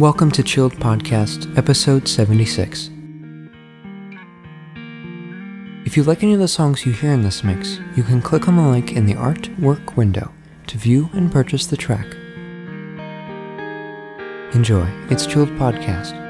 Welcome to Chilled Podcast, episode 76. If you like any of the songs you hear in this mix, you can click on the link in the artwork window to view and purchase the track. Enjoy. It's Chilled Podcast.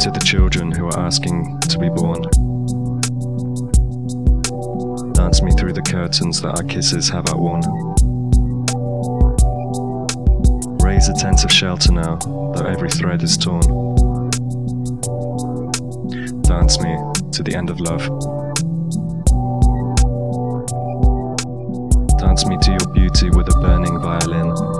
To the children who are asking to be born. Dance me through the curtains that our kisses have outworn. Raise a tent of shelter now, though every thread is torn. Dance me to the end of love. Dance me to your beauty with a burning violin.